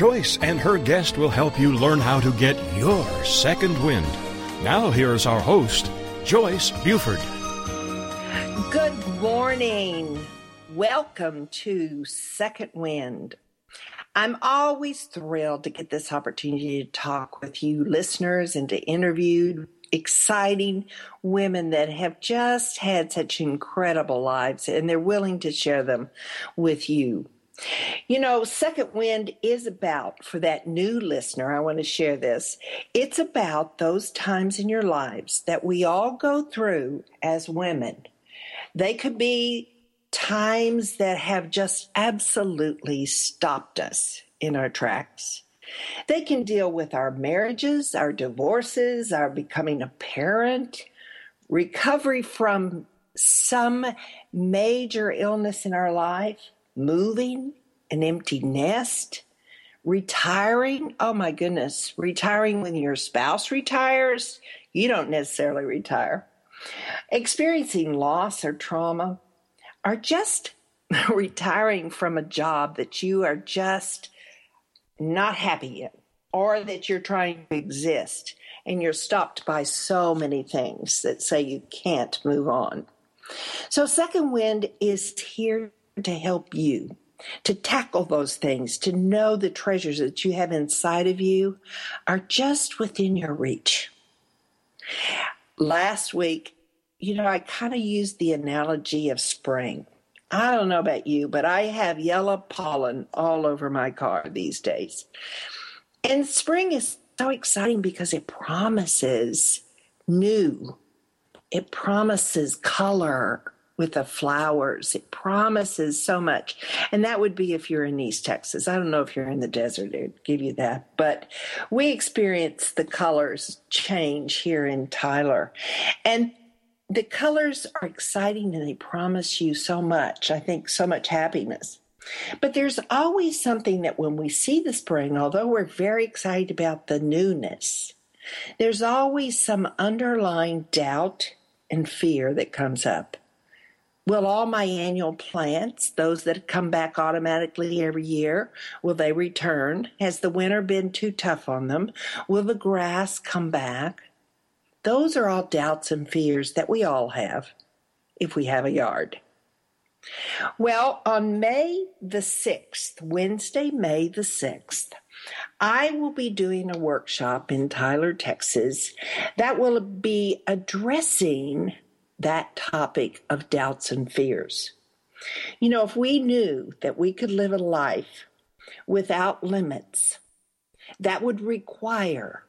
Joyce and her guest will help you learn how to get your second wind. Now, here's our host, Joyce Buford. Good morning. Welcome to Second Wind. I'm always thrilled to get this opportunity to talk with you listeners and to interview exciting women that have just had such incredible lives and they're willing to share them with you. You know, Second Wind is about, for that new listener, I want to share this. It's about those times in your lives that we all go through as women. They could be times that have just absolutely stopped us in our tracks. They can deal with our marriages, our divorces, our becoming a parent, recovery from some major illness in our life moving, an empty nest, retiring. Oh my goodness, retiring when your spouse retires, you don't necessarily retire. Experiencing loss or trauma, or just retiring from a job that you are just not happy in, or that you're trying to exist and you're stopped by so many things that say you can't move on. So, Second Wind is here to help you to tackle those things, to know the treasures that you have inside of you are just within your reach. Last week, you know, I kind of used the analogy of spring. I don't know about you, but I have yellow pollen all over my car these days. And spring is so exciting because it promises new, it promises color, with the flowers. It promises so much. And that would be if you're in East Texas. I don't know if you're in the desert, it would give you that. But we experience the colors change here in Tyler. And the colors are exciting and they promise you so much. I think so much happiness. But there's always something that when we see the spring, although we're very excited about the newness, there's always some underlying doubt and fear that comes up. Will all my annual plants, those that come back automatically every year, will they return? Has the winter been too tough on them? Will the grass come back? Those are all doubts and fears that we all have if we have a yard. Well, on May the 6th, Wednesday, May the 6th, I will be doing a workshop in Tyler, Texas that will be addressing that topic of doubts and fears. You know, if we knew that we could live a life without limits, that would require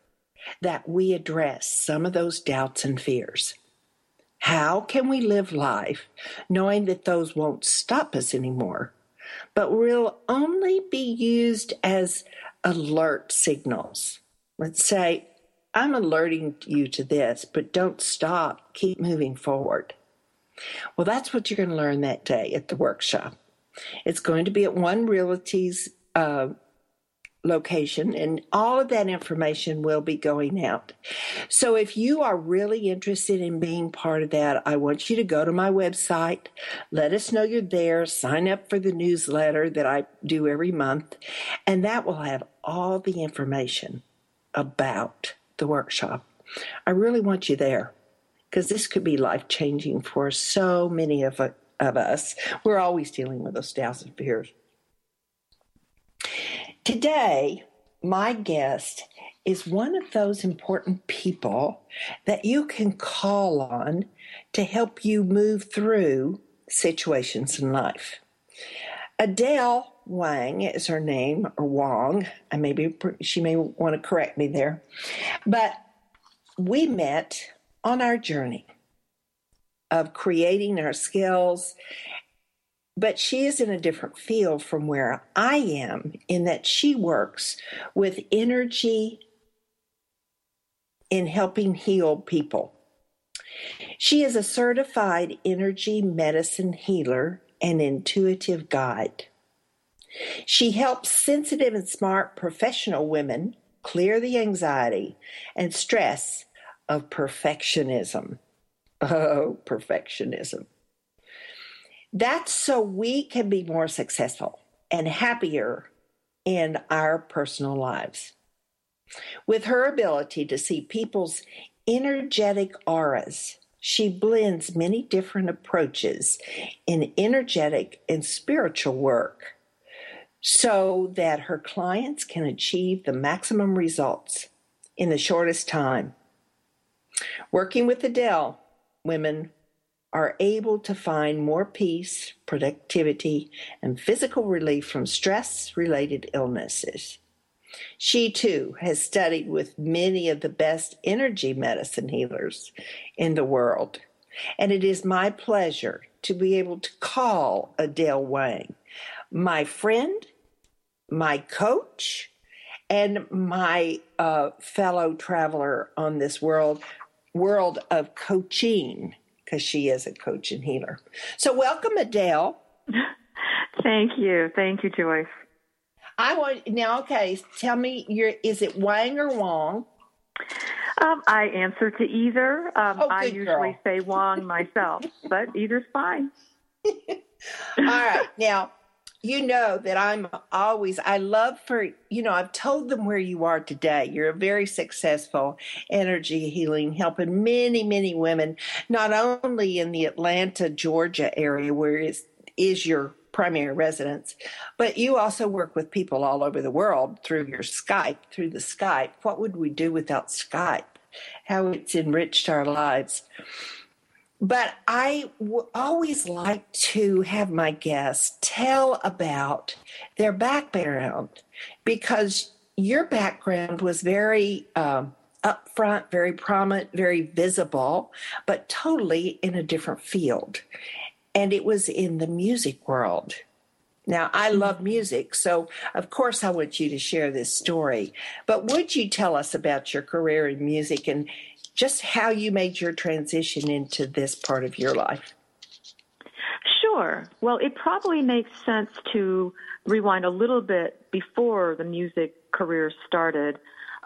that we address some of those doubts and fears. How can we live life knowing that those won't stop us anymore, but will only be used as alert signals? Let's say, I'm alerting you to this, but don't stop. Keep moving forward. Well, that's what you're going to learn that day at the workshop. It's going to be at One Realty's uh, location, and all of that information will be going out. So, if you are really interested in being part of that, I want you to go to my website, let us know you're there, sign up for the newsletter that I do every month, and that will have all the information about the workshop. I really want you there because this could be life changing for so many of, of us. We're always dealing with those doubts and fears. Today, my guest is one of those important people that you can call on to help you move through situations in life. Adele Wang is her name, or Wong. And maybe she may want to correct me there. But we met on our journey of creating our skills. But she is in a different field from where I am, in that she works with energy in helping heal people. She is a certified energy medicine healer and intuitive guide. She helps sensitive and smart professional women clear the anxiety and stress of perfectionism. Oh, perfectionism. That's so we can be more successful and happier in our personal lives. With her ability to see people's energetic auras, she blends many different approaches in energetic and spiritual work so that her clients can achieve the maximum results in the shortest time. Working with Adele, women are able to find more peace, productivity, and physical relief from stress related illnesses. She too has studied with many of the best energy medicine healers in the world. And it is my pleasure to be able to call Adele Wang my friend, my coach, and my uh, fellow traveler on this world world of coaching because she is a coach and healer. So, welcome, Adele. Thank you, thank you, Joyce. I want now. Okay, tell me, your is it Wang or Wong? Um, I answer to either. Um, oh, I usually girl. say Wong myself, but either's fine. All right, now you know that I'm always, I love for, you know, I've told them where you are today. You're a very successful energy healing, helping many, many women, not only in the Atlanta, Georgia area where is, is your primary residence, but you also work with people all over the world through your Skype, through the Skype. What would we do without Skype? How it's enriched our lives. But I w- always like to have my guests tell about their background because your background was very um, upfront, very prominent, very visible, but totally in a different field. And it was in the music world. Now, I love music, so of course I want you to share this story. But would you tell us about your career in music and just how you made your transition into this part of your life. Sure. Well, it probably makes sense to rewind a little bit before the music career started.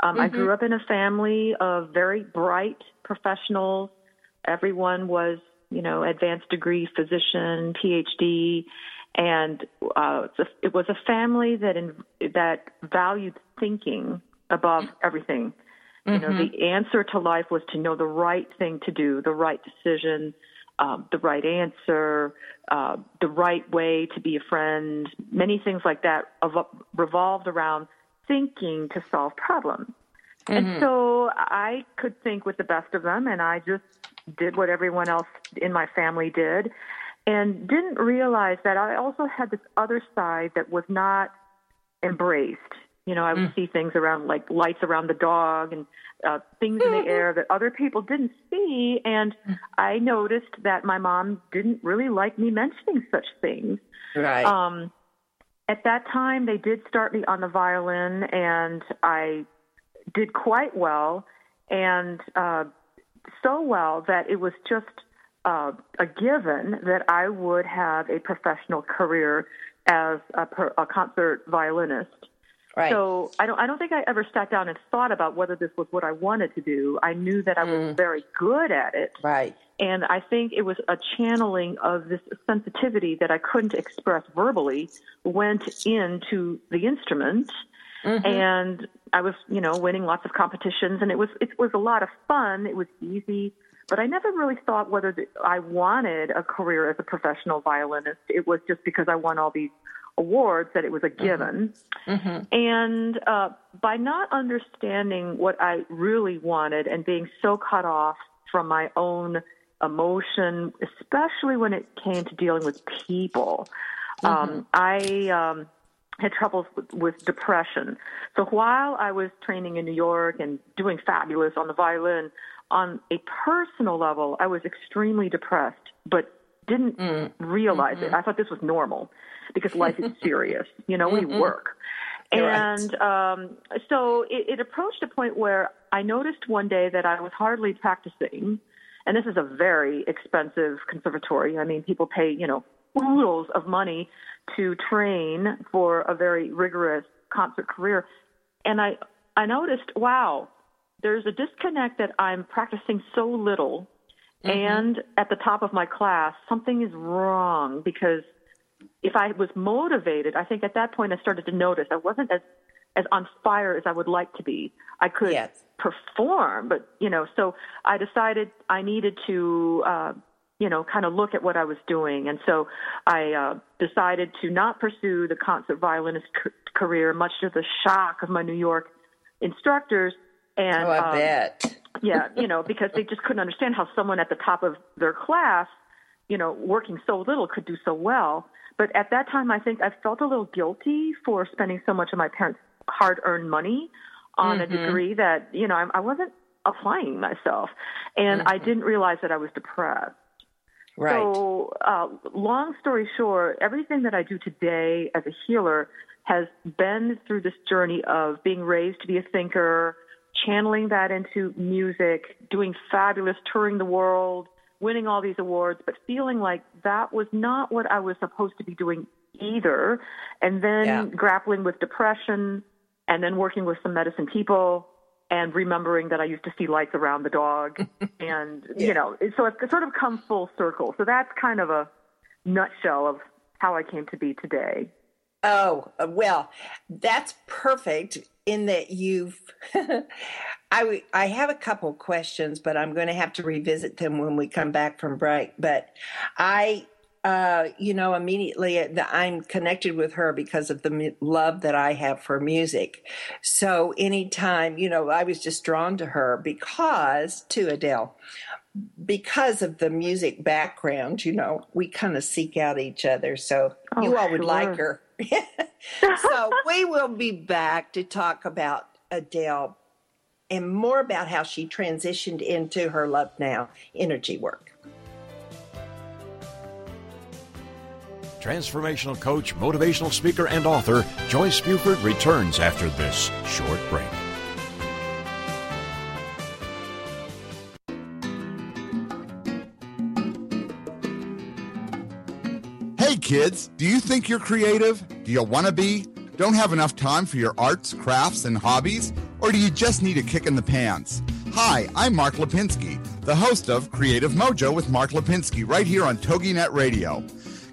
Um, mm-hmm. I grew up in a family of very bright professionals. Everyone was, you know, advanced degree physician, PhD, and uh, it was a family that in, that valued thinking above everything. You know, the mm-hmm. answer to life was to know the right thing to do, the right decision, um, the right answer, uh, the right way to be a friend. Many things like that revolved around thinking to solve problems. Mm-hmm. And so I could think with the best of them, and I just did what everyone else in my family did, and didn't realize that I also had this other side that was not embraced. You know, I would mm. see things around like lights around the dog and uh, things in the air that other people didn't see. And mm. I noticed that my mom didn't really like me mentioning such things. Right. Um, at that time, they did start me on the violin, and I did quite well, and uh, so well that it was just uh, a given that I would have a professional career as a, per, a concert violinist. Right. So I don't I don't think I ever sat down and thought about whether this was what I wanted to do. I knew that I was mm. very good at it. Right. And I think it was a channeling of this sensitivity that I couldn't express verbally went into the instrument. Mm-hmm. And I was, you know, winning lots of competitions and it was it was a lot of fun. It was easy, but I never really thought whether I wanted a career as a professional violinist. It was just because I won all these awards that it was a mm-hmm. given. Mm-hmm. And uh, by not understanding what I really wanted and being so cut off from my own emotion, especially when it came to dealing with people, mm-hmm. um, I um, had troubles with, with depression. So while I was training in New York and doing fabulous on the violin, on a personal level, I was extremely depressed, but didn't mm. realize mm-hmm. it. I thought this was normal because life is serious. You know, we work. And right. um, so it, it approached a point where I noticed one day that I was hardly practicing. And this is a very expensive conservatory. I mean, people pay, you know, oodles of money to train for a very rigorous concert career. And I, I noticed, wow, there's a disconnect that I'm practicing so little. Mm-hmm. And at the top of my class, something is wrong because if I was motivated, I think at that point I started to notice I wasn't as as on fire as I would like to be. I could yes. perform, but you know, so I decided I needed to uh, you know, kind of look at what I was doing. And so I uh, decided to not pursue the concert violinist c- career, much to the shock of my New York instructors. And oh, I um, bet. yeah, you know, because they just couldn't understand how someone at the top of their class, you know, working so little could do so well. But at that time, I think I felt a little guilty for spending so much of my parents' hard-earned money on mm-hmm. a degree that you know I, I wasn't applying myself, and mm-hmm. I didn't realize that I was depressed. Right. So, uh, long story short, everything that I do today as a healer has been through this journey of being raised to be a thinker, channeling that into music, doing fabulous, touring the world, winning all these awards, but feeling like that was not what I was supposed to be doing either. And then yeah. grappling with depression and then working with some medicine people and remembering that I used to see lights around the dog. and, yeah. you know, so it's sort of come full circle. So that's kind of a nutshell of how I came to be today. Oh, uh, well, that's perfect in that you've I I have a couple questions, but I'm going to have to revisit them when we come back from break. But I uh, you know, immediately uh, I'm connected with her because of the love that I have for music. So anytime, you know, I was just drawn to her because, to Adele, because of the music background, you know, we kind of seek out each other. So oh, you all would sure. like her. so we will be back to talk about Adele and more about how she transitioned into her Love Now energy work. Transformational coach, motivational speaker, and author Joyce Buford returns after this short break. Kids, do you think you're creative? Do you want to be? Don't have enough time for your arts, crafts, and hobbies? Or do you just need a kick in the pants? Hi, I'm Mark Lipinski, the host of Creative Mojo with Mark Lipinski, right here on TogiNet Radio.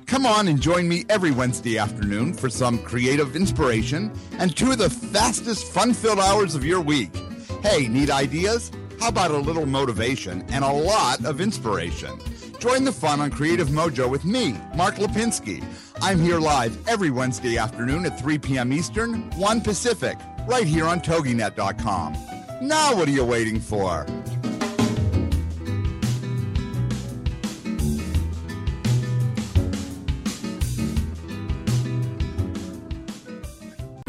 Come on and join me every Wednesday afternoon for some creative inspiration and two of the fastest fun filled hours of your week. Hey, need ideas? How about a little motivation and a lot of inspiration? Join the fun on Creative Mojo with me, Mark Lipinski. I'm here live every Wednesday afternoon at 3 p.m. Eastern, 1 Pacific, right here on TogiNet.com. Now, what are you waiting for?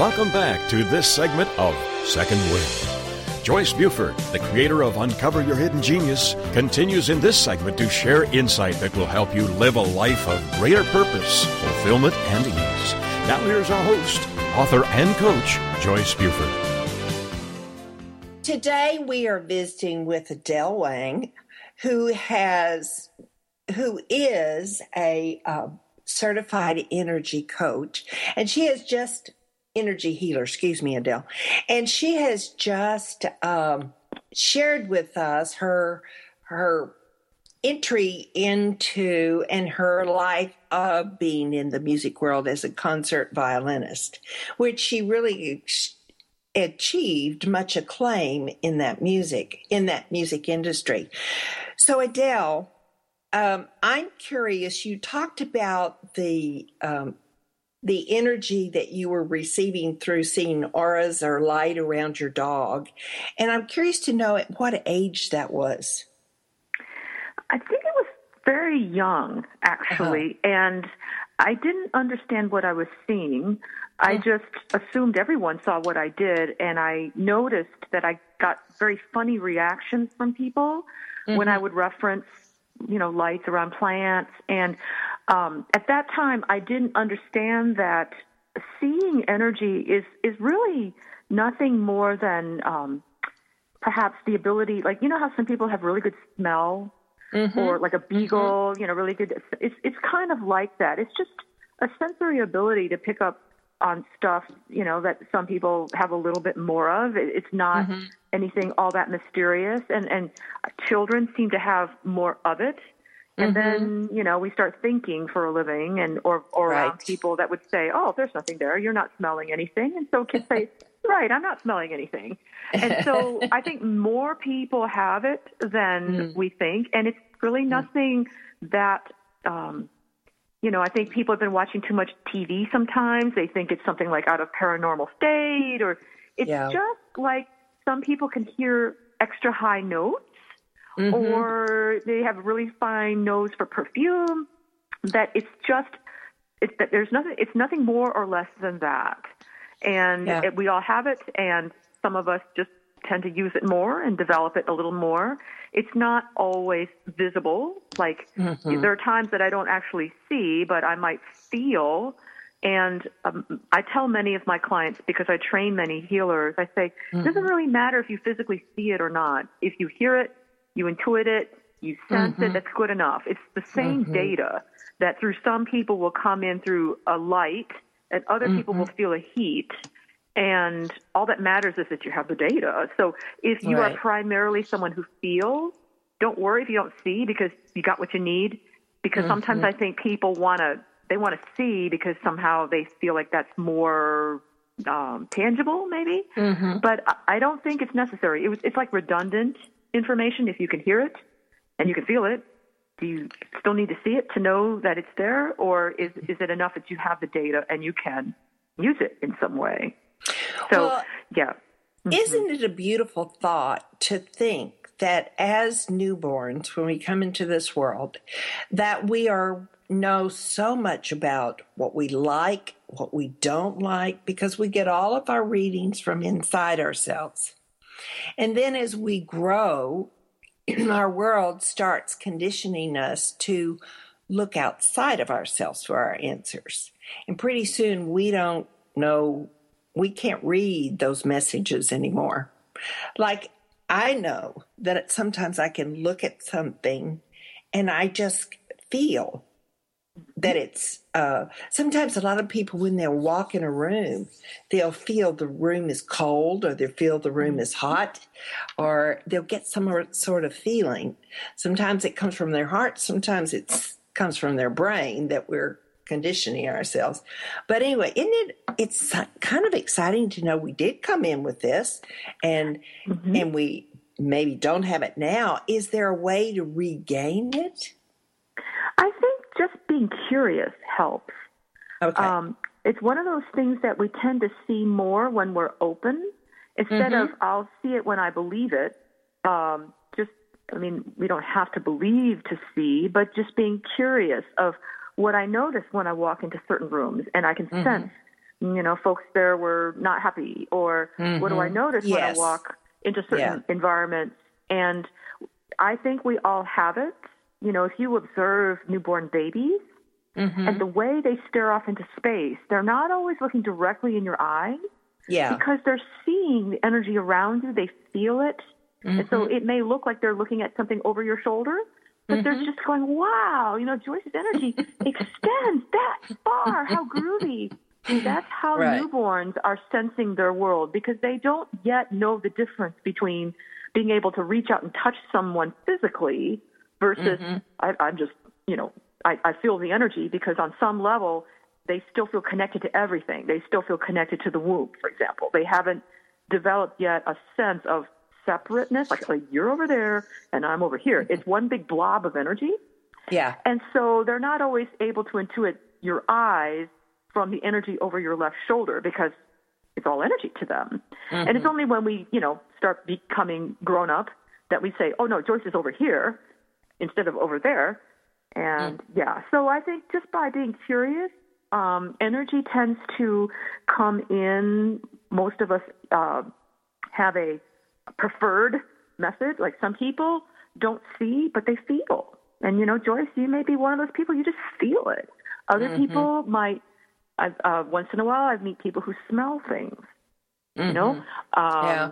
Welcome back to this segment of Second Wind. Joyce Buford, the creator of Uncover Your Hidden Genius, continues in this segment to share insight that will help you live a life of greater purpose, fulfillment, and ease. Now, here's our host, author and coach Joyce Buford. Today we are visiting with Adele Wang, who has, who is a uh, certified energy coach, and she has just energy healer. Excuse me, Adele, and she has just um, shared with us her her entry into and her life of being in the music world as a concert violinist, which she really achieved much acclaim in that music in that music industry. So Adele, um, I'm curious. You talked about the um, the energy that you were receiving through seeing auras or light around your dog, and I'm curious to know at what age that was. I think it was very young, actually, uh-huh. and I didn't understand what I was seeing. I just assumed everyone saw what I did, and I noticed that I got very funny reactions from people mm-hmm. when I mm-hmm. would reference, you know, lights around plants. And um, at that time, I didn't understand that seeing energy is is really nothing more than um, perhaps the ability, like you know how some people have really good smell mm-hmm. or like a beagle, mm-hmm. you know, really good. It's it's kind of like that. It's just a sensory ability to pick up on stuff, you know, that some people have a little bit more of. It's not mm-hmm. anything all that mysterious, and and children seem to have more of it. And mm-hmm. then, you know, we start thinking for a living and or or right. around people that would say, "Oh, there's nothing there. You're not smelling anything." And so kids say, "Right, I'm not smelling anything." And so I think more people have it than mm. we think, and it's really mm. nothing that um you know, I think people have been watching too much TV sometimes. They think it's something like out of paranormal state or it's yeah. just like some people can hear extra high notes mm-hmm. or they have a really fine nose for perfume that it's just it's that there's nothing it's nothing more or less than that and yeah. it, we all have it and some of us just tend to use it more and develop it a little more it's not always visible like mm-hmm. there are times that i don't actually see but i might feel and um, I tell many of my clients because I train many healers, I say, mm-hmm. it doesn't really matter if you physically see it or not. If you hear it, you intuit it, you sense mm-hmm. it, that's good enough. It's the same mm-hmm. data that through some people will come in through a light and other mm-hmm. people will feel a heat. And all that matters is that you have the data. So if you right. are primarily someone who feels, don't worry if you don't see because you got what you need. Because sometimes mm-hmm. I think people want to, they want to see because somehow they feel like that's more um, tangible, maybe. Mm-hmm. But I don't think it's necessary. It was, it's like redundant information if you can hear it and you can feel it do you still need to see it to know that it's there or is is it enough that you have the data and you can use it in some way so well, yeah mm-hmm. isn't it a beautiful thought to think that as newborns when we come into this world that we are know so much about what we like what we don't like because we get all of our readings from inside ourselves and then as we grow, our world starts conditioning us to look outside of ourselves for our answers. And pretty soon we don't know, we can't read those messages anymore. Like I know that sometimes I can look at something and I just feel that it's uh, sometimes a lot of people when they'll walk in a room they'll feel the room is cold or they'll feel the room is hot or they'll get some sort of feeling sometimes it comes from their heart sometimes it comes from their brain that we're conditioning ourselves but anyway isn't it it's kind of exciting to know we did come in with this and mm-hmm. and we maybe don't have it now is there a way to regain it i think just being curious helps. Okay. Um, it's one of those things that we tend to see more when we're open instead mm-hmm. of I'll see it when I believe it. Um, just, I mean, we don't have to believe to see, but just being curious of what I notice when I walk into certain rooms and I can mm-hmm. sense, you know, folks there were not happy or mm-hmm. what do I mm-hmm. notice yes. when I walk into certain yeah. environments? And I think we all have it you know, if you observe newborn babies, Mm-hmm. And the way they stare off into space, they're not always looking directly in your eyes. Yeah. Because they're seeing the energy around you, they feel it. And so mm-hmm. it may look like they're looking at something over your shoulder, but mm-hmm. they're just going, wow, you know, Joyce's energy extends that far. How groovy. And That's how right. newborns are sensing their world because they don't yet know the difference between being able to reach out and touch someone physically versus mm-hmm. I, I'm just, you know, I, I feel the energy because on some level they still feel connected to everything. They still feel connected to the womb, for example. They haven't developed yet a sense of separateness, like, you're over there and I'm over here. It's one big blob of energy. Yeah. And so they're not always able to intuit your eyes from the energy over your left shoulder because it's all energy to them. Mm-hmm. And it's only when we, you know, start becoming grown up that we say, oh no, Joyce is over here instead of over there. And mm. yeah, so I think just by being curious, um, energy tends to come in. Most of us uh, have a preferred method. Like some people don't see, but they feel. And you know, Joyce, you may be one of those people. You just feel it. Other mm-hmm. people might. I've, uh, once in a while, I meet people who smell things. Mm-hmm. You know, mm-hmm. um, yeah.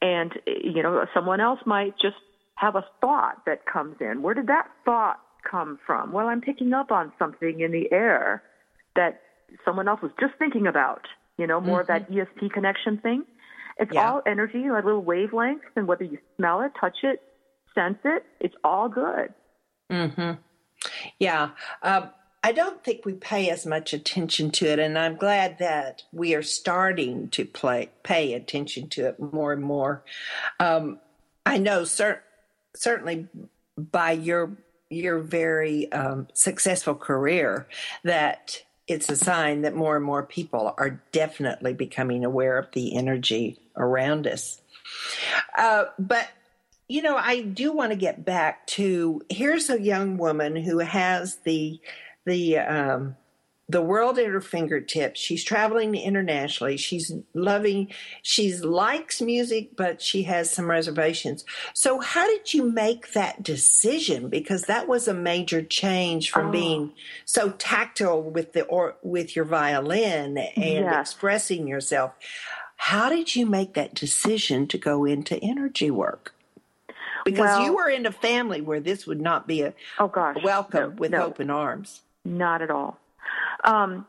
and you know, someone else might just have a thought that comes in. Where did that thought come from? Well, I'm picking up on something in the air that someone else was just thinking about. You know, more mm-hmm. of that mm-hmm. ESP connection thing. It's yeah. all energy, like little wavelengths, and whether you smell it, touch it, sense it, it's all good. Hmm. Yeah. Um, I don't think we pay as much attention to it, and I'm glad that we are starting to play pay attention to it more and more. Um, I know cer- certainly by your your very um, successful career that it's a sign that more and more people are definitely becoming aware of the energy around us. Uh, but you know, I do want to get back to here's a young woman who has the the um, the world at her fingertips. She's traveling internationally. She's loving, she likes music, but she has some reservations. So, how did you make that decision? Because that was a major change from oh. being so tactile with the or with your violin and expressing yourself. How did you make that decision to go into energy work? Because well, you were in a family where this would not be a oh gosh welcome no, with no, open arms. Not at all. Um,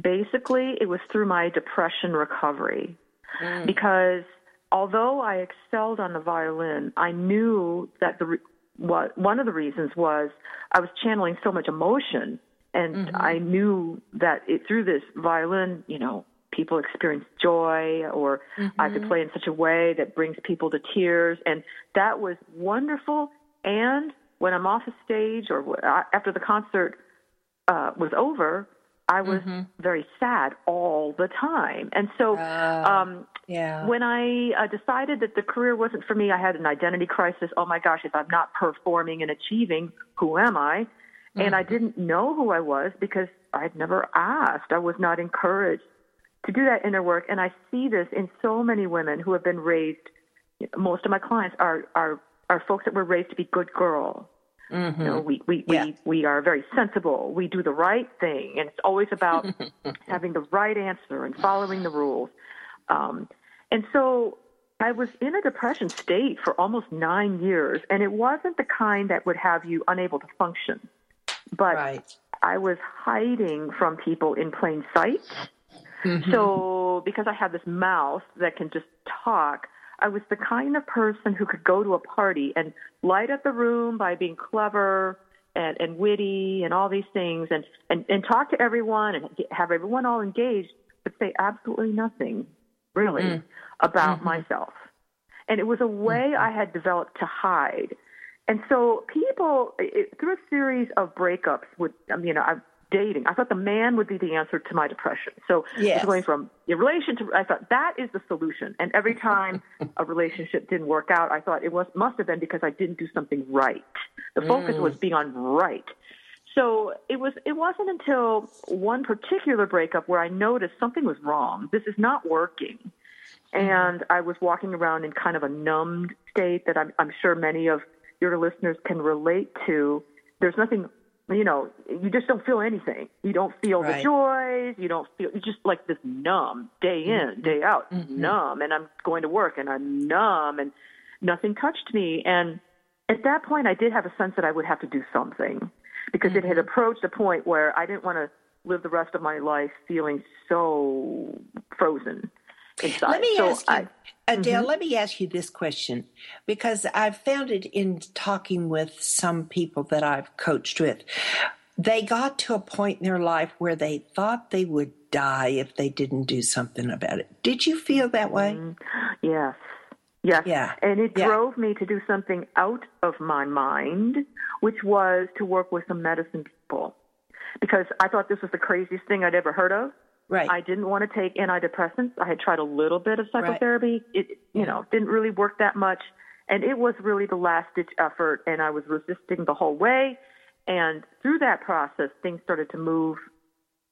basically, it was through my depression recovery mm. because although I excelled on the violin, I knew that the what one of the reasons was I was channeling so much emotion, and mm-hmm. I knew that it, through this violin, you know, people experience joy, or mm-hmm. I could mm-hmm. play in such a way that brings people to tears, and that was wonderful. And when I'm off the stage or after the concert, uh, was over, I was mm-hmm. very sad all the time. And so, uh, um, yeah. when I uh, decided that the career wasn't for me, I had an identity crisis. Oh my gosh, if I'm not performing and achieving, who am I? Mm-hmm. And I didn't know who I was because I'd never asked. I was not encouraged to do that inner work. And I see this in so many women who have been raised. Most of my clients are are are folks that were raised to be good girls Mm-hmm. You know, we we, yeah. we we are very sensible. We do the right thing, and it's always about having the right answer and following the rules. Um, and so I was in a depression state for almost nine years, and it wasn't the kind that would have you unable to function. But right. I was hiding from people in plain sight. Mm-hmm. So because I have this mouth that can just talk, I was the kind of person who could go to a party and light up the room by being clever and, and witty and all these things and, and, and talk to everyone and have everyone all engaged, but say absolutely nothing really mm. about mm-hmm. myself. And it was a way mm-hmm. I had developed to hide. And so people, it, through a series of breakups with, I mean, you know, I've dating. I thought the man would be the answer to my depression. So yes. going from your relation to, I thought that is the solution. And every time a relationship didn't work out, I thought it was must have been because I didn't do something right. The focus mm. was being on right. So it was. It wasn't until one particular breakup where I noticed something was wrong. This is not working. And I was walking around in kind of a numbed state that I'm, I'm sure many of your listeners can relate to. There's nothing you know, you just don't feel anything. You don't feel Right. the joys. You don't feel, it's just like this numb day in, mm-hmm. day out, mm-hmm. numb. And I'm going to work and I'm numb and nothing touched me. And at that point, I did have a sense that I would have to do something because it had mm-hmm. approached a point where I didn't want to live the rest of my life feeling so frozen inside. Let me so ask you, I, Adele, mm-hmm. let me ask you this question because I've found it in talking with some people that I've coached with. They got to a point in their life where they thought they would die if they didn't do something about it. Did you feel that way? Mm-hmm. Yes. Yes. Yeah. And it Yeah. drove me to do something out of my mind, which was to work with some medicine people. Because I thought this was the craziest thing I'd ever heard of. Right. I didn't want to take antidepressants. I had tried a little bit of psychotherapy. It, you know, didn't really work that much. And it was really the last ditch effort, and I was resisting the whole way. And through that process, things started to move.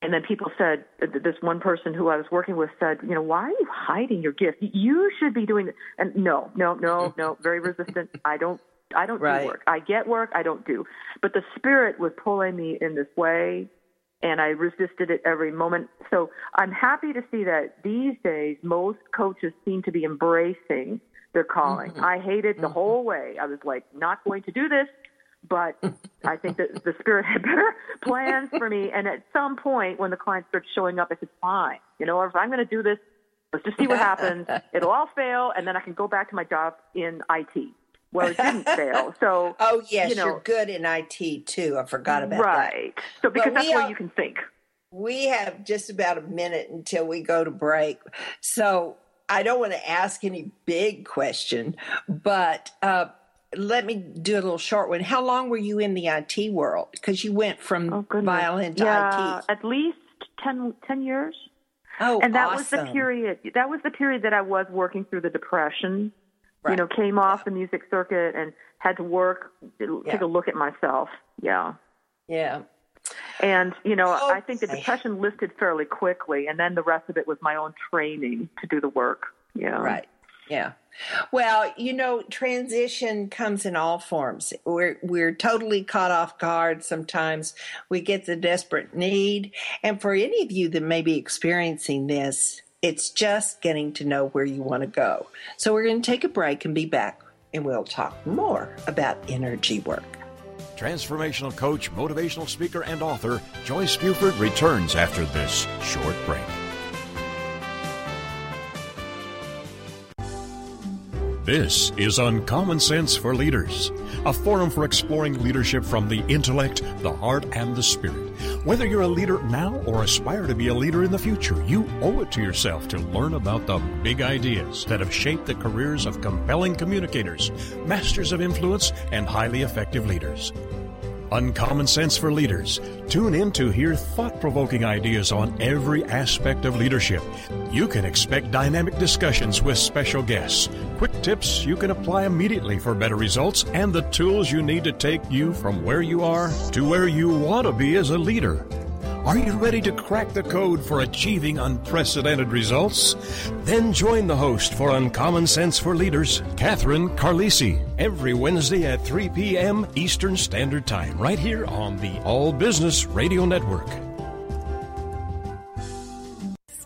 And then people said, this one person who I was working with said, you know, why are you hiding your gift? You should be doing it. And no, no, no, no, very resistant. I don't, I don't Right. do work. I get work. I don't do. But the spirit was pulling me in this way and I resisted it every moment. So I'm happy to see that these days most coaches seem to be embracing their calling. Mm-hmm. I hated the mm-hmm. whole way. I was like, not going to do this, but I think that the spirit had better plans for me. And at some point, when the client starts showing up, I said, fine. You know, if I'm going to do this, let's just see what happens. It'll all fail, and then I can go back to my job in IT. Well, it didn't fail. So, Oh, yes, you know, you are good in IT too. I forgot about that. right. So, because But that's where you can think. We have just about a minute until we go to break. So I don't want to ask any big question, but uh, let me do a little short one. How long were you in the IT world? Because you went from Oh, goodness. violin to yeah, IT. at least 10, 10 years. Oh, and that was the period. That was the period that I was working through the depression. Right. You know, came off the music circuit and had to work, take Yeah. a look at myself. Yeah. Yeah. And, you know, I think the depression lifted fairly quickly, and then the rest of it was my own training to do the work. Yeah. Right. Yeah. Well, you know, transition comes in all forms. We're we're totally caught off guard sometimes. We get the desperate need. And for any of you that may be experiencing this, it's just getting to know where you want to go. So we're going to take a break and be back and we'll talk more about energy work. Transformational coach, motivational speaker, and author Joyce Buford returns after this short break. This is Uncommon Sense for Leaders, a forum for exploring leadership from the intellect, the heart, and the spirit. Whether you're a leader now or aspire to be a leader in the future, you owe it to yourself to learn about the big ideas that have shaped the careers of compelling communicators, masters of influence, and highly effective leaders. Uncommon Sense for Leaders. Tune in to hear thought provoking ideas on every aspect of leadership. You can expect dynamic discussions with special guests, quick tips you can apply immediately for better results, and the tools you need to take you from where you are to where you want to be as a leader. Are you ready to crack the code for achieving unprecedented results? Then join the host for Uncommon Sense for Leaders, Catherine Carlisi, every Wednesday at 3 p.m. Eastern Standard Time, right here on the All Business Radio Network.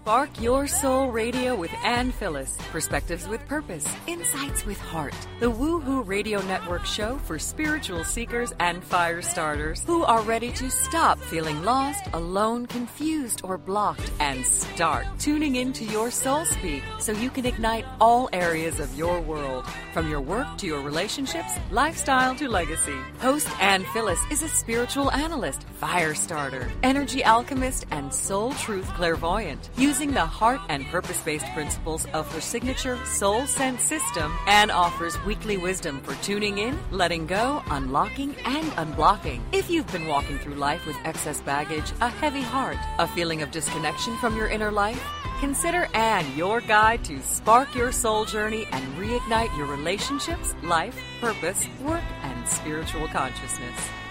Spark Your Soul Radio with Ann Phyllis. Perspectives with purpose, insights with heart. The Woohoo Radio Network show for spiritual seekers and fire starters who are ready to stop feeling lost, alone, confused, or blocked and start tuning into your soul speak so you can ignite all areas of your world, from your work to your relationships, lifestyle to legacy. Host Ann Phyllis is a spiritual analyst, fire starter, energy alchemist, and soul truth clairvoyant. Using the heart and purpose based principles of her signature Soul Sense system, Anne offers weekly wisdom for tuning in, letting go, unlocking, and unblocking. If you've been walking through life with excess baggage, a heavy heart, a feeling of disconnection from your inner life, Consider Anne your guide to spark your soul journey and reignite your relationships, life, purpose, work, and spiritual consciousness.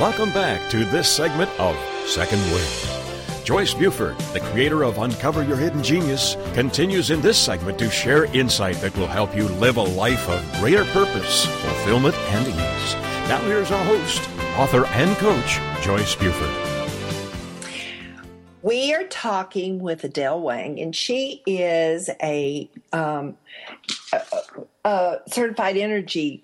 Welcome back to this segment of Second Wind. Joyce Buford, the creator of Uncover Your Hidden Genius, continues in this segment to share insight that will help you live a life of greater purpose, fulfillment, and ease. Now, here's our host, author, and coach, Joyce Buford. We are talking with Adele Wang, and she is a, um, a, a certified energy.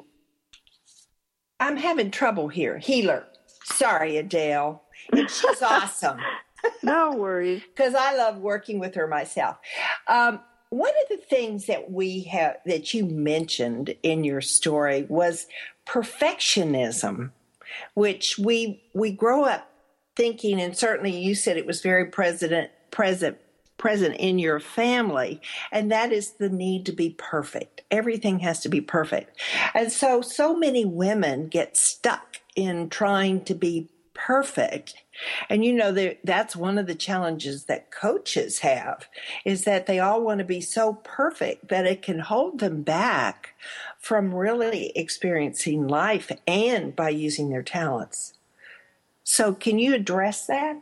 I'm having trouble here. Healer Sorry, Adele. And she's awesome. no worries. Because I love working with her myself. Um, one of the things that we have that you mentioned in your story was perfectionism, which we we grow up thinking, and certainly you said it was very present present present in your family, and that is the need to be perfect. Everything has to be perfect. And so so many women get stuck in trying to be perfect. And you know that that's one of the challenges that coaches have is that they all want to be so perfect that it can hold them back from really experiencing life and by using their talents. So can you address that?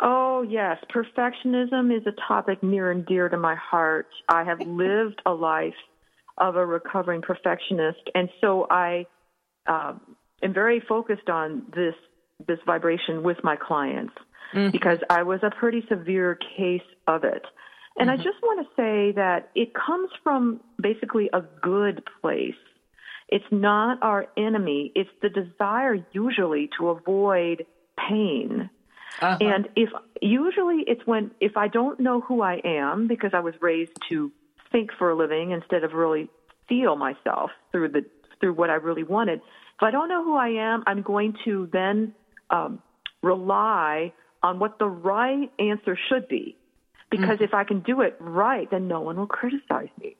Oh, yes. Perfectionism is a topic near and dear to my heart. I have lived a life of a recovering perfectionist, and so I um, am very focused on this this vibration with my clients mm-hmm. because I was a pretty severe case of it. And mm-hmm. I just want to say that it comes from basically a good place. It's not our enemy. It's the desire usually to avoid pain. Uh-huh. And if usually it's when if I don't know who I am because I was raised to think for a living instead of really feel myself through the through what I really wanted, if I don't know who I am, I'm going to then um, rely on what the right answer should be. Because mm-hmm. if I can do it right, then no one will criticize me.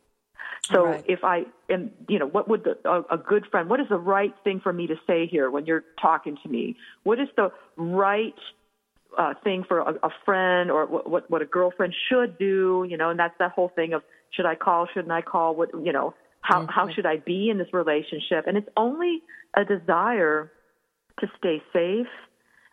So right. if I am, you know, what would the, a, a good friend, what is the right thing for me to say here when you're talking to me? What is the right uh, thing for a, a friend or what, what, what a girlfriend should do? You know, and that's that whole thing of should I call, shouldn't I call? What, you know, how, mm-hmm. how should I be in this relationship? And it's only a desire to stay safe.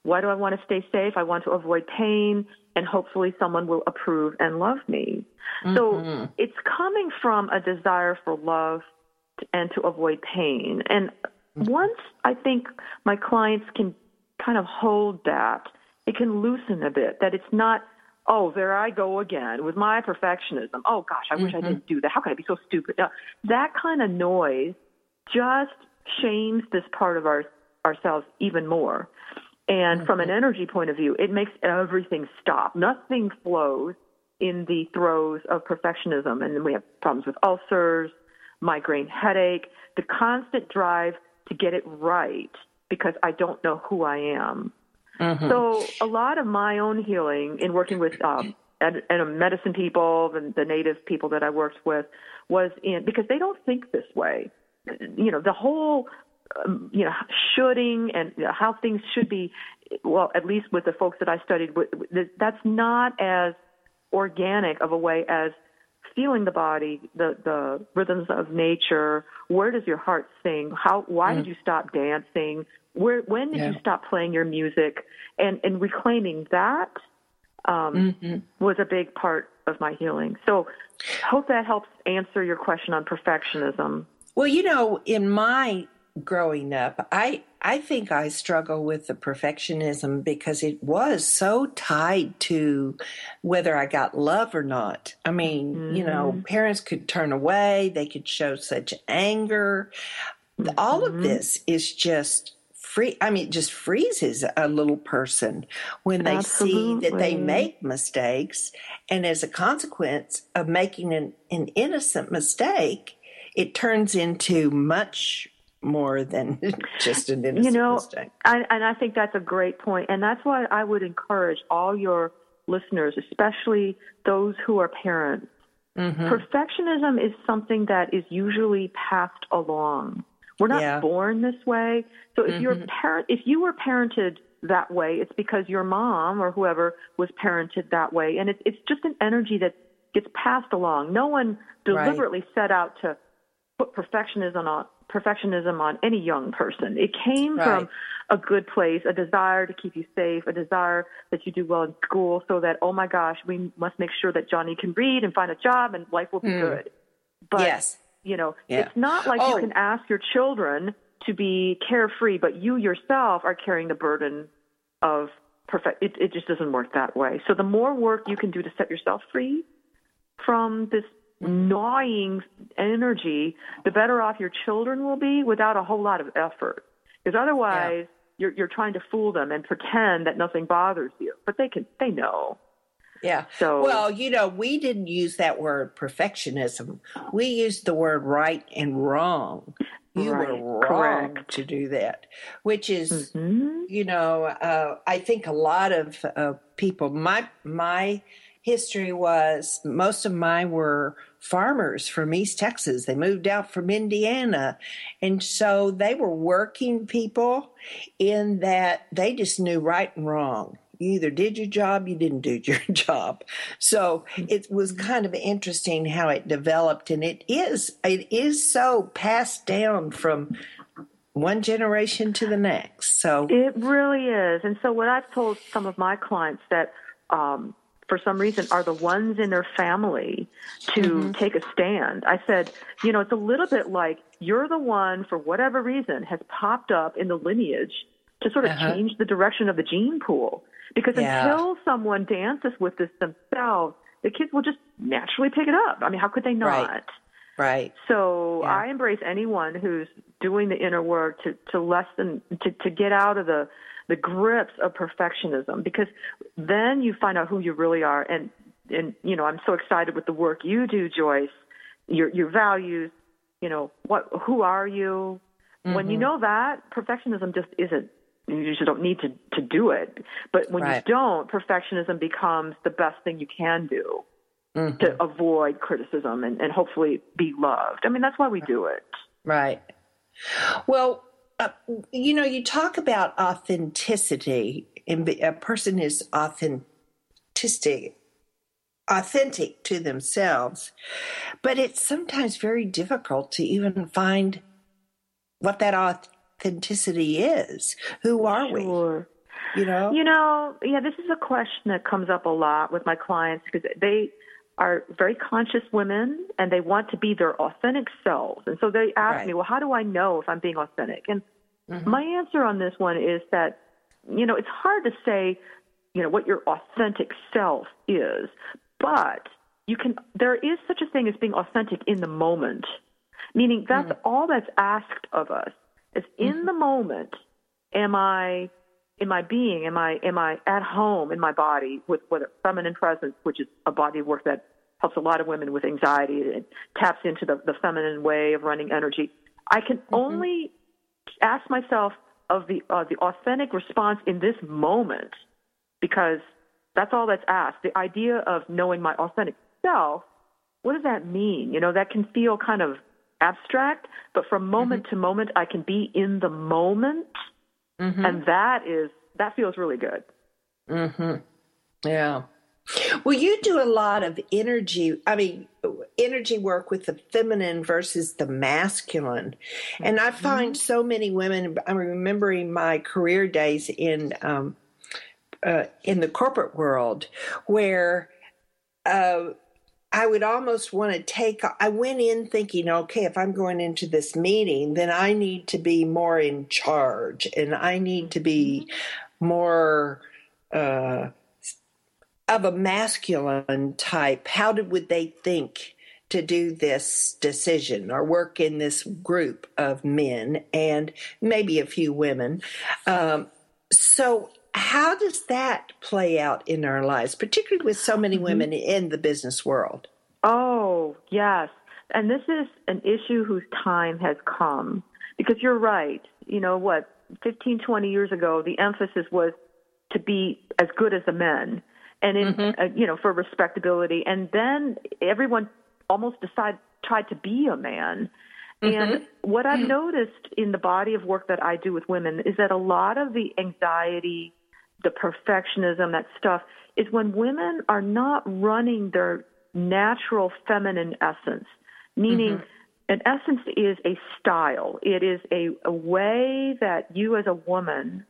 Why do I want to stay safe? I want to avoid pain and hopefully someone will approve and love me. Mm-hmm. So it's coming from a desire for love and to avoid pain. And mm-hmm. once I think my clients can kind of hold that, it can loosen a bit, that it's not oh, there I go again with my perfectionism. Oh gosh, I mm-hmm. wish I mm-hmm. didn't do that. How could I be so stupid? Uh, that kind of noise just shames this part of our ourselves even more. And mm-hmm. from an mm-hmm. energy point of view, it makes everything stop. Nothing flows in the throes of perfectionism. And then we have problems with ulcers, migraine headache, the constant drive to get it right because I don't know who I am. Mm-hmm. So a lot of my own healing in working with um, and, and medicine people and the native people that I worked with was in because they don't think this way. You know, the whole um, you know shoulding and you know, how things should be. Well, at least with the folks that I studied, that's not as organic of a way as feeling the body, the the rhythms of nature. Where does your heart sing? How? Why mm. did you stop dancing? Where, when did yeah. you stop playing your music? And, and reclaiming that um, mm-hmm. was a big part of my healing. So, hope that helps answer your question on perfectionism. Well, you know, in my growing up, I I think I struggle with the perfectionism because it was so tied to whether I got love or not. I mean, mm-hmm. you know, mm-hmm. parents could turn away, they could show such anger. Mm-hmm. All of mm-hmm. this is just free i mean it just freezes a little person when they Absolutely. see that they make mistakes and as a consequence of making an, an innocent mistake it turns into much more than just an innocent mistake. you know, mistake. I, and I think that's a great point, and that's why I would encourage all your listeners, especially those who are parents. Mm-hmm. Perfectionism is something that is usually passed along. We're not yeah. born this way. So if mm-hmm. you're parent, if you were parented that way, it's because your mom or whoever was parented that way, and it's it's just an energy that gets passed along. No one deliberately right. set out to put perfectionism on perfectionism on any young person. It came right. from a good place, a desire to keep you safe, a desire that you do well in school so that, oh my gosh, we must make sure that Johnny can read and find a job and life will be mm. good. But, yes. You know, yeah. it's not like oh. you can ask your children to be carefree, but you yourself are carrying the burden of perfect. It, it just doesn't work that way. So the more work you can do to set yourself free from this gnawing energy, the better off your children will be without a whole lot of effort. Because otherwise, yeah. you're you're trying to fool them and pretend that nothing bothers you, but they can they know. Yeah. So well, you know, we didn't use that word perfectionism. We used the word right and wrong. You right, were wrong correct. to do that, which is, mm-hmm. you know, uh, I think a lot of uh, people. My my history was most of mine were farmers from East Texas. They moved out from Indiana. And so they were working people in that they just knew right and wrong. You either did your job, you didn't do your job. So it was kind of interesting how it developed and it is it is so passed down from one generation to the next. So it really is. And so what I've told some of my clients that um, for some reason are the ones in their family to mm-hmm. take a stand. I said, you know, it's a little bit like you're the one for whatever reason has popped up in the lineage to sort of uh-huh. change the direction of the gene pool. Because yeah. until someone dances with this themselves, the kids will just naturally pick it up. I mean, how could they not? Right. Right. So yeah. I embrace anyone who's doing the inner work to, to lessen, to, to get out of the, the grips of perfectionism because then you find out who you really are and and you know I'm so excited with the work you do Joyce your your values you know what who are you mm-hmm. when you mm-hmm. know that perfectionism just isn't you just don't need to to do it but when right. you don't perfectionism becomes the best thing you can do mm-hmm. to avoid criticism and, and hopefully be loved i mean that's why we do it right well uh, you know, you talk about authenticity, and a person is authentic, authentic to themselves, but it's sometimes very difficult to even find what that authenticity is. Who are sure. we? You know, you know, yeah. This is a question that comes up a lot with my clients because they are very conscious women and they want to be their authentic selves. And so they ask right. me, well, how do I know if I'm being authentic? And mm-hmm. my answer on this one is that, you know, it's hard to say, you know, what your authentic self is, but you can, there is such a thing as being authentic in the moment, meaning that's mm-hmm. all that's asked of us is in mm-hmm. the moment, am I in my being? Am I am I at home in my body with with feminine presence, which is a body of work that helps a lot of women with anxiety. It taps into the, the feminine way of running energy. I can mm-hmm. only ask myself of the uh, the authentic response in this moment because that's all that's asked. The idea of knowing my authentic self, what does that mean? You know, that can feel kind of abstract, but from moment mm-hmm. to moment, I can be in the moment Mm-hmm. And that is that feels really good. Mhm. Yeah. Well, you do a lot of energy, I mean, energy work with the feminine versus the masculine. And I find mm-hmm. so many women, I'm remembering my career days in, um, uh, in the corporate world where, uh, I would almost want to take, I went in thinking, okay, if I'm going into this meeting, then I need to be more in charge and I need to be more uh, of a masculine type. How did, would they think to do this decision or work in this group of men and maybe a few women? Um, so how does that play out in our lives, particularly with so many mm-hmm. women in the business world? Oh, yes. And this is an issue whose time has come because you're right. You know what? 15, 20 years ago, the emphasis was to be as good as the men, and in mm-hmm. uh, you know for respectability. And then everyone almost decided tried to be a man. Mm-hmm. And what I've mm-hmm. noticed in the body of work that I do with women is that a lot of the anxiety, the perfectionism, that stuff is when women are not running their natural feminine essence, meaning. Mm-hmm in essence is a style. It is a, a way that you as a woman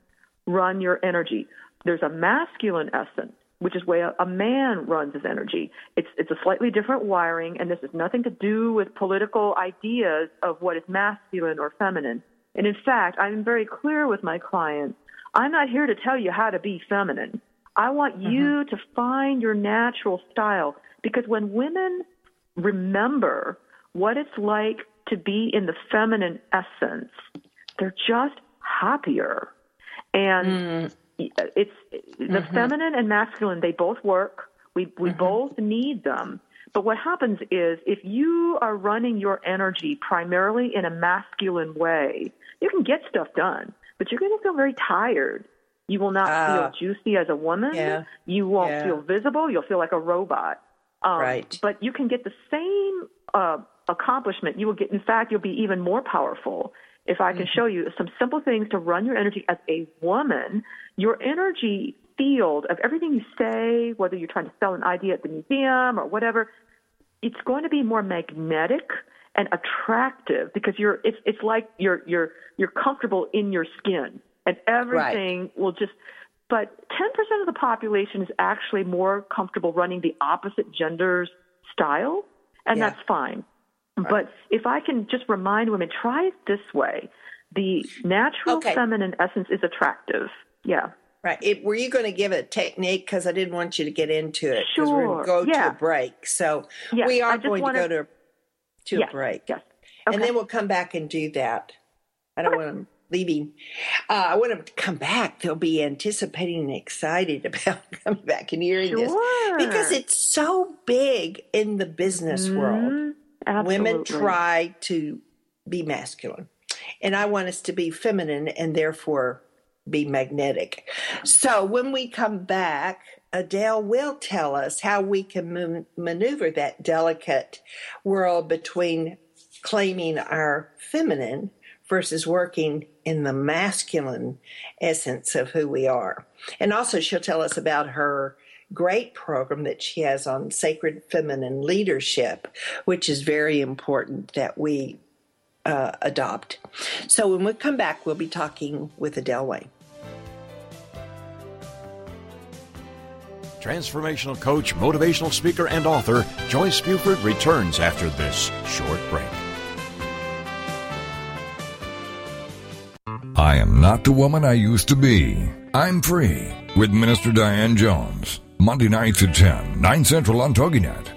run your energy. There's a masculine essence, which is where a man runs his energy. It's it's a slightly different wiring, and this has nothing to do with political ideas of what is masculine or feminine. And in fact, I'm very clear with my clients. I'm not here to tell you how to be feminine. I want mm-hmm. you to find your natural style because when women remember what it's like to be in the feminine essence, they're just happier. And mm. it's the mm-hmm. feminine and masculine, they both work. We, we mm-hmm. both need them. But what happens is if you are running your energy primarily in a masculine way, you can get stuff done, but you're going to feel very tired. You will not uh, feel ah. juicy as a woman. Yeah, you won't yeah. feel visible. You'll feel like a robot. Um, right. But you can get the same uh, accomplishment. You will get, in fact, you'll be even more powerful if I can mm-hmm. show you some simple things to run your energy as a woman. Your energy field of everything you say, whether you're trying to sell an idea at the museum or whatever, it's going to be more magnetic and attractive because you're it's it's like you're you're you're comfortable in your skin and everything right. will just but 10% of the population is actually more comfortable running the opposite gender's style and yeah. that's fine Right. But if I can just remind women, try it this way. The natural okay. feminine essence is attractive. Yeah. Right. It, were you going to give a technique? Because I didn't want you to get into it. Because sure. we're going to go yeah. to a break. So yes, we are going wanna... to go to, to yes. a break. Yes. Okay. And then we'll come back and do that. I don't want them leaving. Uh, I want them to come back. They'll be anticipating and excited about coming back and hearing sure. this because it's so big in the business mm-hmm. world. Absolutely. Women try to be masculine, and I want us to be feminine and therefore be magnetic. So when we come back, Adele will tell us how we can maneuver that delicate world between claiming our feminine versus working in the masculine essence of who we are. And also, she'll tell us about her great program that she has on sacred feminine leadership, which is very important that we uh, adopt. So when we come back, we'll be talking with Adele Wang. Transformational coach, motivational speaker, and author Joyce Buford returns after this short break. I am not the woman I used to be. I'm free with Minister Diane Jones. Monday nights at 10, 9 Central on TogiNet.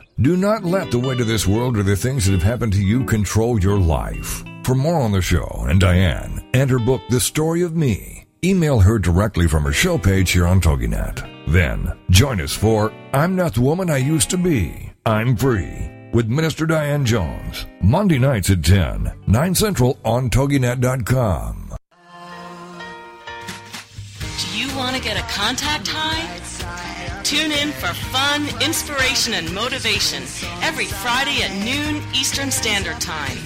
Do not let the weight of this world or the things that have happened to you control your life. For more on the show and Diane and her book, The Story of Me, email her directly from her show page here on TogiNet. Then join us for I'm Not the Woman I Used to Be. I'm Free with Minister Diane Jones. Monday nights at 10, 9 Central on TogiNet.com. Do you want to get a contact high? Tune in for fun, inspiration, and motivation every Friday at noon Eastern Standard Time.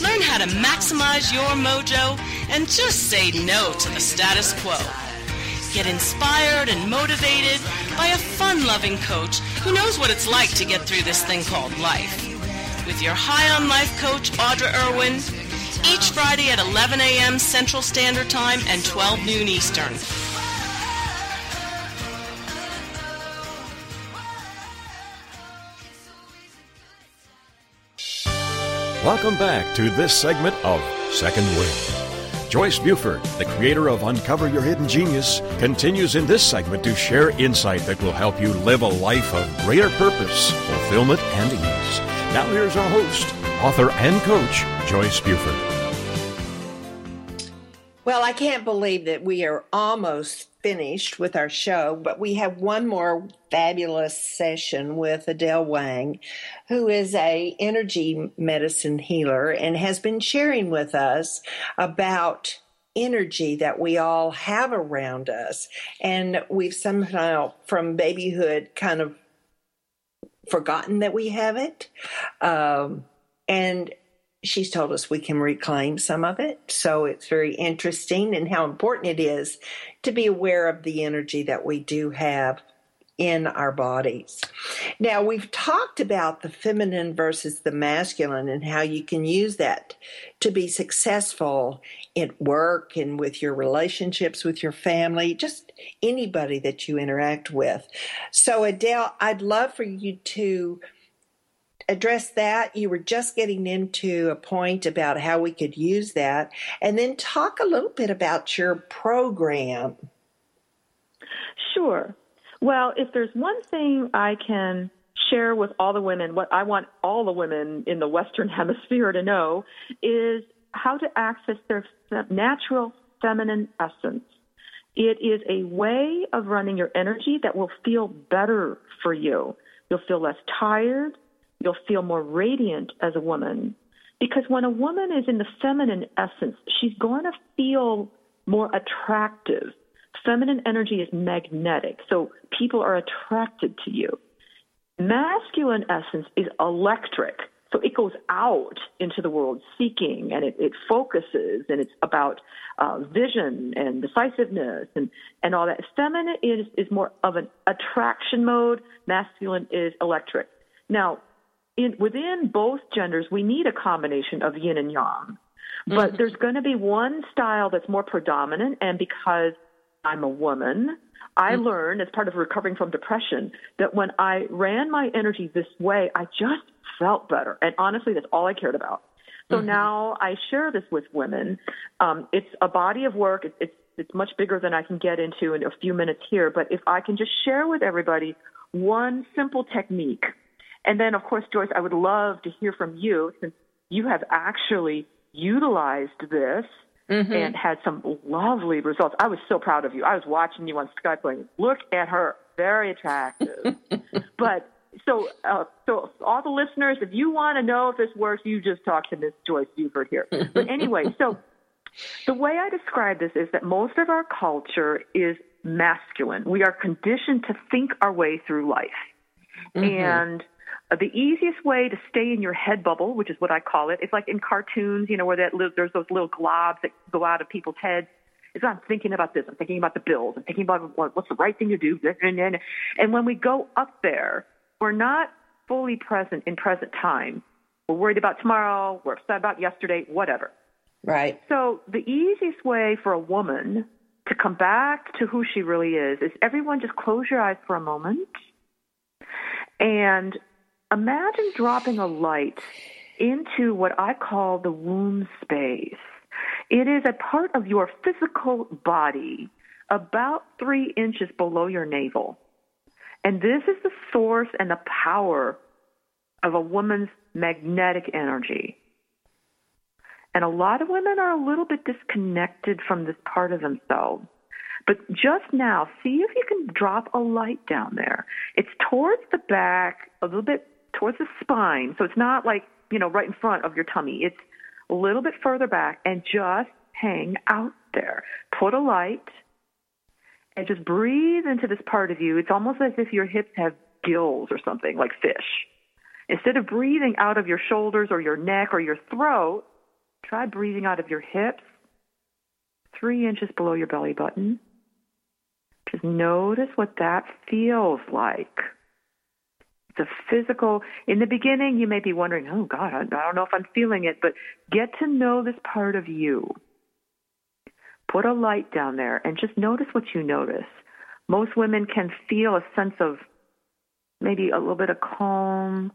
Learn how to maximize your mojo and just say no to the status quo. Get inspired and motivated by a fun loving coach who knows what it's like to get through this thing called life. With your High on Life coach, Audra Irwin, each Friday at 11 a.m. Central Standard Time and 12 noon Eastern. Welcome back to this segment of Second Wind. Joyce Buford, the creator of Uncover Your Hidden Genius, continues in this segment to share insight that will help you live a life of greater purpose, fulfillment, and ease. Now here's our host, author and coach, Joyce Buford. Well, I can't believe that we are almost finished with our show, but we have one more fabulous session with Adele Wang, who is a energy medicine healer and has been sharing with us about energy that we all have around us. And we've somehow, from babyhood, kind of forgotten that we have it. Um, and she's told us we can reclaim some of it. So it's very interesting and how important it is to be aware of the energy that we do have in our bodies. Now, we've talked about the feminine versus the masculine and how you can use that to be successful at work and with your relationships with your family, just anybody that you interact with. So, Adele, I'd love for you to address that. You were just getting into a point about how we could use that, and then talk a little bit about your program. Sure. Well, if there's one thing I can share with all the women, what I want all the women in the Western Hemisphere to know is how to access their natural feminine essence. It is a way of running your energy that will feel better for you. You'll feel less tired. You'll feel more radiant as a woman. Because when a woman is in the feminine essence, she's going to feel more attractive. Feminine energy is magnetic, so people are attracted to you. Masculine essence is electric, so it goes out into the world seeking and it, it focuses and it's about uh, vision and decisiveness and, and all that. Feminine is, is more of an attraction mode, masculine is electric. Now, in, within both genders, we need a combination of yin and yang. But mm-hmm. there's going to be one style that's more predominant, and because I'm a woman, I mm-hmm. learned as part of recovering from depression that when I ran my energy this way, I just felt better. And honestly, that's all I cared about. So mm-hmm. now I share this with women. Um, it's a body of work. It's, it's it's much bigger than I can get into in a few minutes here. But if I can just share with everybody one simple technique and then, of course, Joyce, I would love to hear from you since you have actually utilized this mm-hmm. and had some lovely results. I was so proud of you. I was watching you on Skype going, look at her, very attractive. but so, uh, so all the listeners, if you want to know if this works, you just talk to Miss Joyce Buford here. But anyway, so the way I describe this is that most of our culture is masculine. We are conditioned to think our way through life. Mm-hmm. And Uh, the easiest way to stay in your head bubble, which is what I call it, it's like in cartoons, you know, where that there's those little globs that go out of people's heads. It's I'm thinking about this. I'm thinking about the bills. I'm thinking about what's the right thing to do. And when we go up there, we're not fully present in present time. We're worried about tomorrow. We're upset about yesterday. Whatever. Right. So the easiest way for a woman to come back to who she really is is everyone just close your eyes for a moment and Imagine dropping a light into what I call the womb space. It is a part of your physical body about three inches below your navel. And this is the source and the power of a woman's magnetic energy. And a lot of women are a little bit disconnected from this part of themselves. But just now, see if you can drop a light down there. It's towards the back, a little bit towards the spine. So it's not like, you know, right in front of your tummy. It's a little bit further back and just hang out there. Put a light and just breathe into this part of you. It's almost as if your hips have gills or something, like fish. Instead of breathing out of your shoulders or your neck or your throat, try breathing out of your hips, three inches below your belly button. Just notice what that feels like the physical. In the beginning, you may be wondering, oh God, I, don't know if I'm feeling it, but get to know this part of you. Put a light down there and just notice what you notice. Most women can feel a sense of maybe a little bit of calm,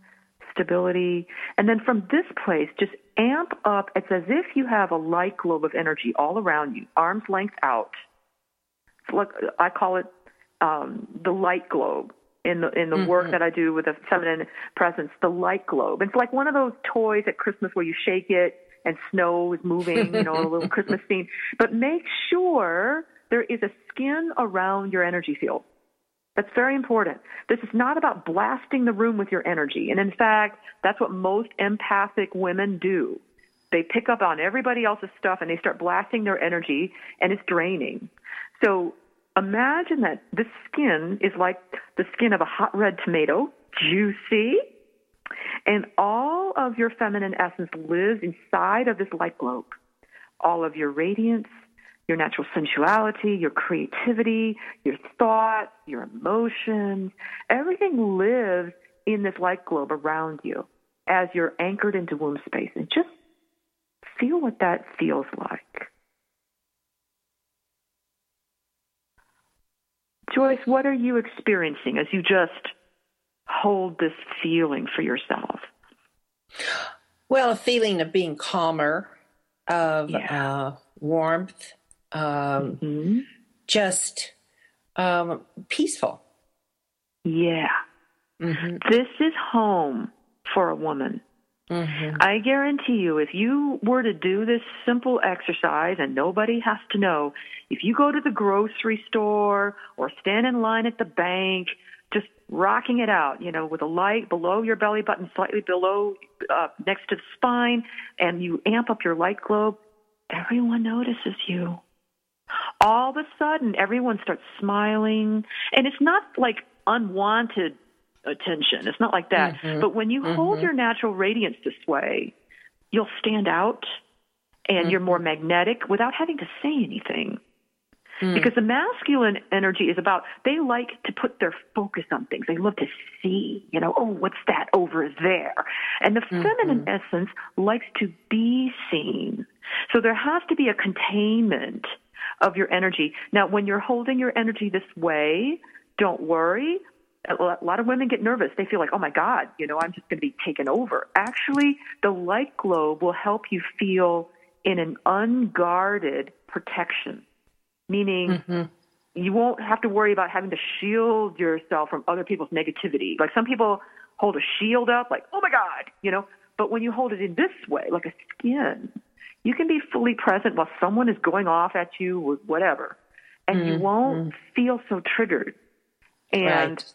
stability. And then from this place, just amp up. It's as if you have a light globe of energy all around you, arm's length out. Like I call it um, the light globe in the in the mm-hmm. work that I do with a feminine presence, the light globe. It's like one of those toys at Christmas where you shake it and snow is moving, you know, a little Christmas scene. But make sure there is a skin around your energy field. That's very important. This is not about blasting the room with your energy. And in fact, that's what most empathic women do. They pick up on everybody else's stuff and they start blasting their energy and it's draining. So imagine that this skin is like the skin of a hot red tomato, juicy, and all of your feminine essence lives inside of this light globe. All of your radiance, your natural sensuality, your creativity, your thoughts, your emotions, everything lives in this light globe around you as you're anchored into womb space. And just feel what that feels like. Joyce, what are you experiencing as you just hold this feeling for yourself? Well, a feeling of being calmer, of yeah. uh, warmth, um, mm-hmm. just um, peaceful. Yeah. Mm-hmm. This is home for a woman. Mm-hmm. I guarantee you, if you were to do this simple exercise and nobody has to know, if you go to the grocery store or stand in line at the bank, just rocking it out, you know, with a light below your belly button, slightly below, uh, next to the spine, and you amp up your light globe, everyone notices you all of a sudden everyone starts smiling and it's not like unwanted attention it's not like that mm-hmm. but when you mm-hmm. hold your natural radiance this way you'll stand out and mm-hmm. you're more magnetic without having to say anything mm. because the masculine energy is about they like to put their focus on things they love to see you know oh what's that over there and the mm-hmm. feminine essence likes to be seen so there has to be a containment of your energy. Now, when you're holding your energy this way, don't worry. A lot of women get nervous. They feel like, oh my God, you know, I'm just going to be taken over. Actually, the light globe will help you feel in an unguarded protection, meaning mm-hmm. you won't have to worry about having to shield yourself from other people's negativity. Like some people hold a shield up, like, oh my God, you know, but when you hold it in this way, like a skin, you can be fully present while someone is going off at you or whatever, and mm-hmm. you won't feel so triggered. And right.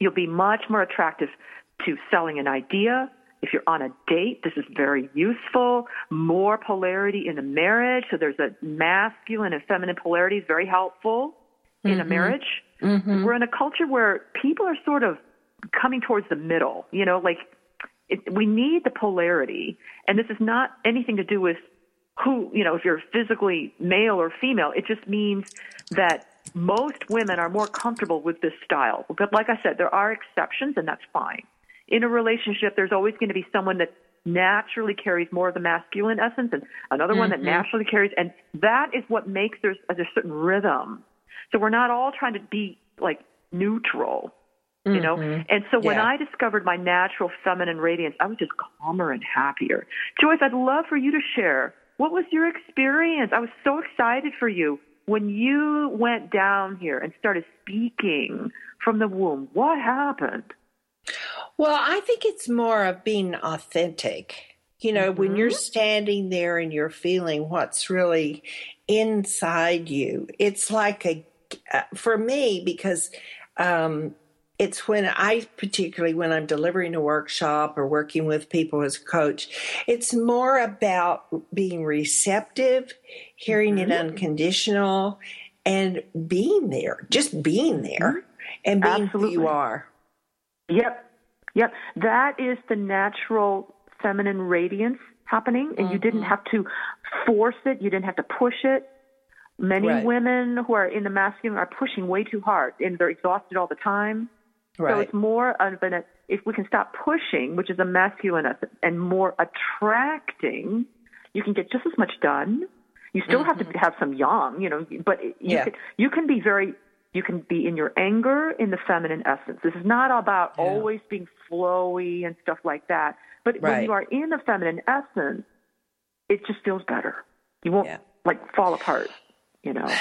You'll be much more attractive to selling an idea. If you're on a date, this is very useful. More polarity in a marriage. So there's a masculine and feminine polarity is very helpful in mm-hmm. a marriage. Mm-hmm. We're in a culture where people are sort of coming towards the middle, you know, like it, we need the polarity. And this is not anything to do with who, you know, if you're physically male or female, it just means that most women are more comfortable with this style. But like I said, there are exceptions and that's fine. In a relationship, there's always going to be someone that naturally carries more of the masculine essence and another mm-hmm. one that mm-hmm. naturally carries, and that is what makes there's a certain rhythm. So we're not all trying to be like neutral you know mm-hmm. and so when i discovered my natural feminine radiance i was just calmer and happier joyce i'd love for you to share what was your experience? I was so excited for you when you went down here and started speaking from the womb. What happened? Well, I think it's more of being authentic. You know, mm-hmm. when you're mm-hmm. standing there and you're feeling what's really inside you, it's like a, uh, for me, because um, it's when I, particularly when I'm delivering a workshop or working with people as a coach, it's more about being receptive, hearing mm-hmm. it unconditional, and being there, just being there and being Absolutely. who you are. Yep. Yep. That is the natural feminine radiance happening, and mm-hmm. you didn't mm-hmm. have to force it, you didn't have to push it. Many right. women who are in the masculine are pushing way too hard and they're exhausted all the time. Right. So it's more of an, if we can stop pushing, which is a masculine essence, and more attracting, you can get just as much done. You still mm-hmm. have to mm-hmm. have some yang, you know, but you yeah. can, you can be very You can be in your anger in the feminine essence. This is not about yeah. always being flowy and stuff like that. But right. when you are in the feminine essence, it just feels better. You won't yeah. like fall apart, you know.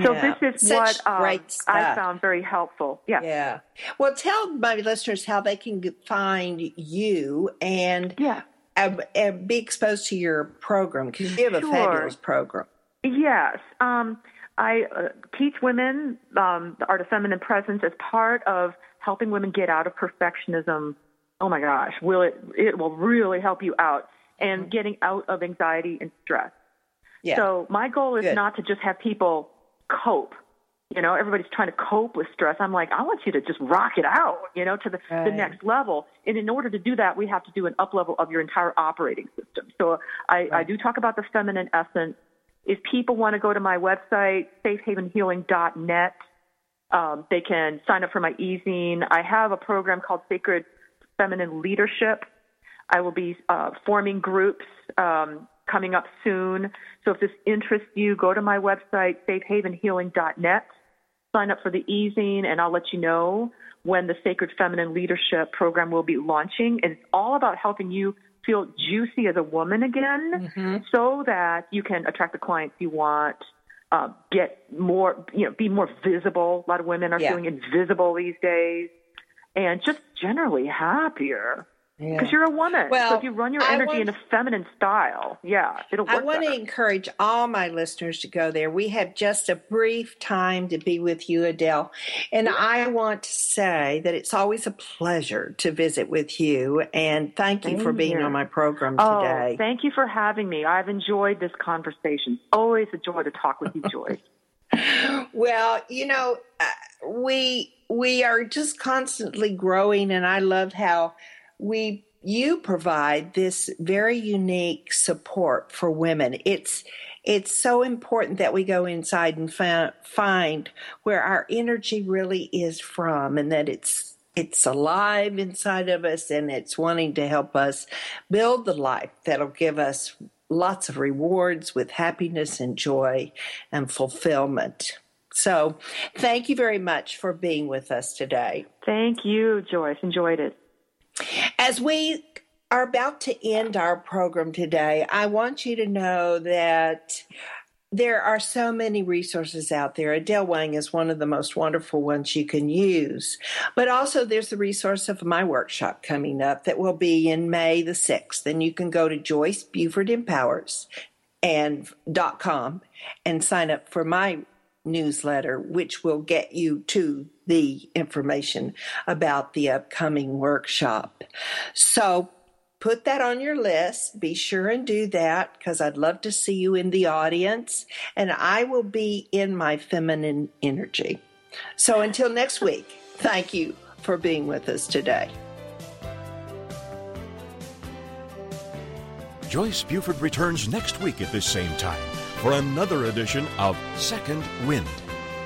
So yeah. this is Such what um, I found very helpful. Yeah. Yeah. Well, tell my listeners how they can find you and yeah. and, and be exposed to your program because you have a sure. fabulous program. Yes. Um, I uh, teach women um, the art of feminine presence as part of helping women get out of perfectionism. Oh my gosh, will it? It will really help you out and mm-hmm. getting out of anxiety and stress. Yeah. So my goal is Good. not to just have people cope. You know, everybody's trying to cope with stress. I'm like, I want you to just rock it out, you know, to the, right. the next level. And in order to do that, we have to do an up level of your entire operating system. So I, right. I do talk about the feminine essence if people want to go to my website, safehavenhealing.net, um, they can sign up for my e-zine. I have a program called Sacred Feminine Leadership. I will be uh, forming groups um, coming up soon. So if this interests you, go to my website, safehavenhealing.net, sign up for the e-zine, and I'll let you know when the Sacred Feminine Leadership program will be launching. And it's all about helping you feel juicy as a woman again mm-hmm. so that you can attract the clients you want uh, get more you know be more visible a lot of women are yeah. feeling invisible these days and just generally happier because yeah. you're a woman. Well, so if you run your energy want, in a feminine style, yeah, it'll work. I want better. to encourage all my listeners to go there. We have just a brief time to be with you, Adele. And I want to say that it's always a pleasure to visit with you. And thank you Same for being here. on my program oh, today. Thank you for having me. I've enjoyed this conversation. Always a joy to talk with you, Joyce. well, you know, uh, we we are just constantly growing and I love how we you provide this very unique support for women. It's it's so important that we go inside and fa- find where our energy really is from and that it's it's alive inside of us and it's wanting to help us build the life that'll give us lots of rewards with happiness and joy and fulfillment. So, thank you very much for being with us today. Thank you, Joyce. Enjoyed it. As we are about to end our program today, I want you to know that there are so many resources out there. Adele Wang is one of the most wonderful ones you can use. But also there's the resource of my workshop coming up that will be in May the 6th. And you can go to Joyce Buford Empowers and dot com and sign up for my newsletter, which will get you to the information about the upcoming workshop. So put that on your list. Be sure and do that because I'd love to see you in the audience and I will be in my feminine energy. So until next week, thank you for being with us today. Joyce Buford returns next week at this same time for another edition of Second Wind.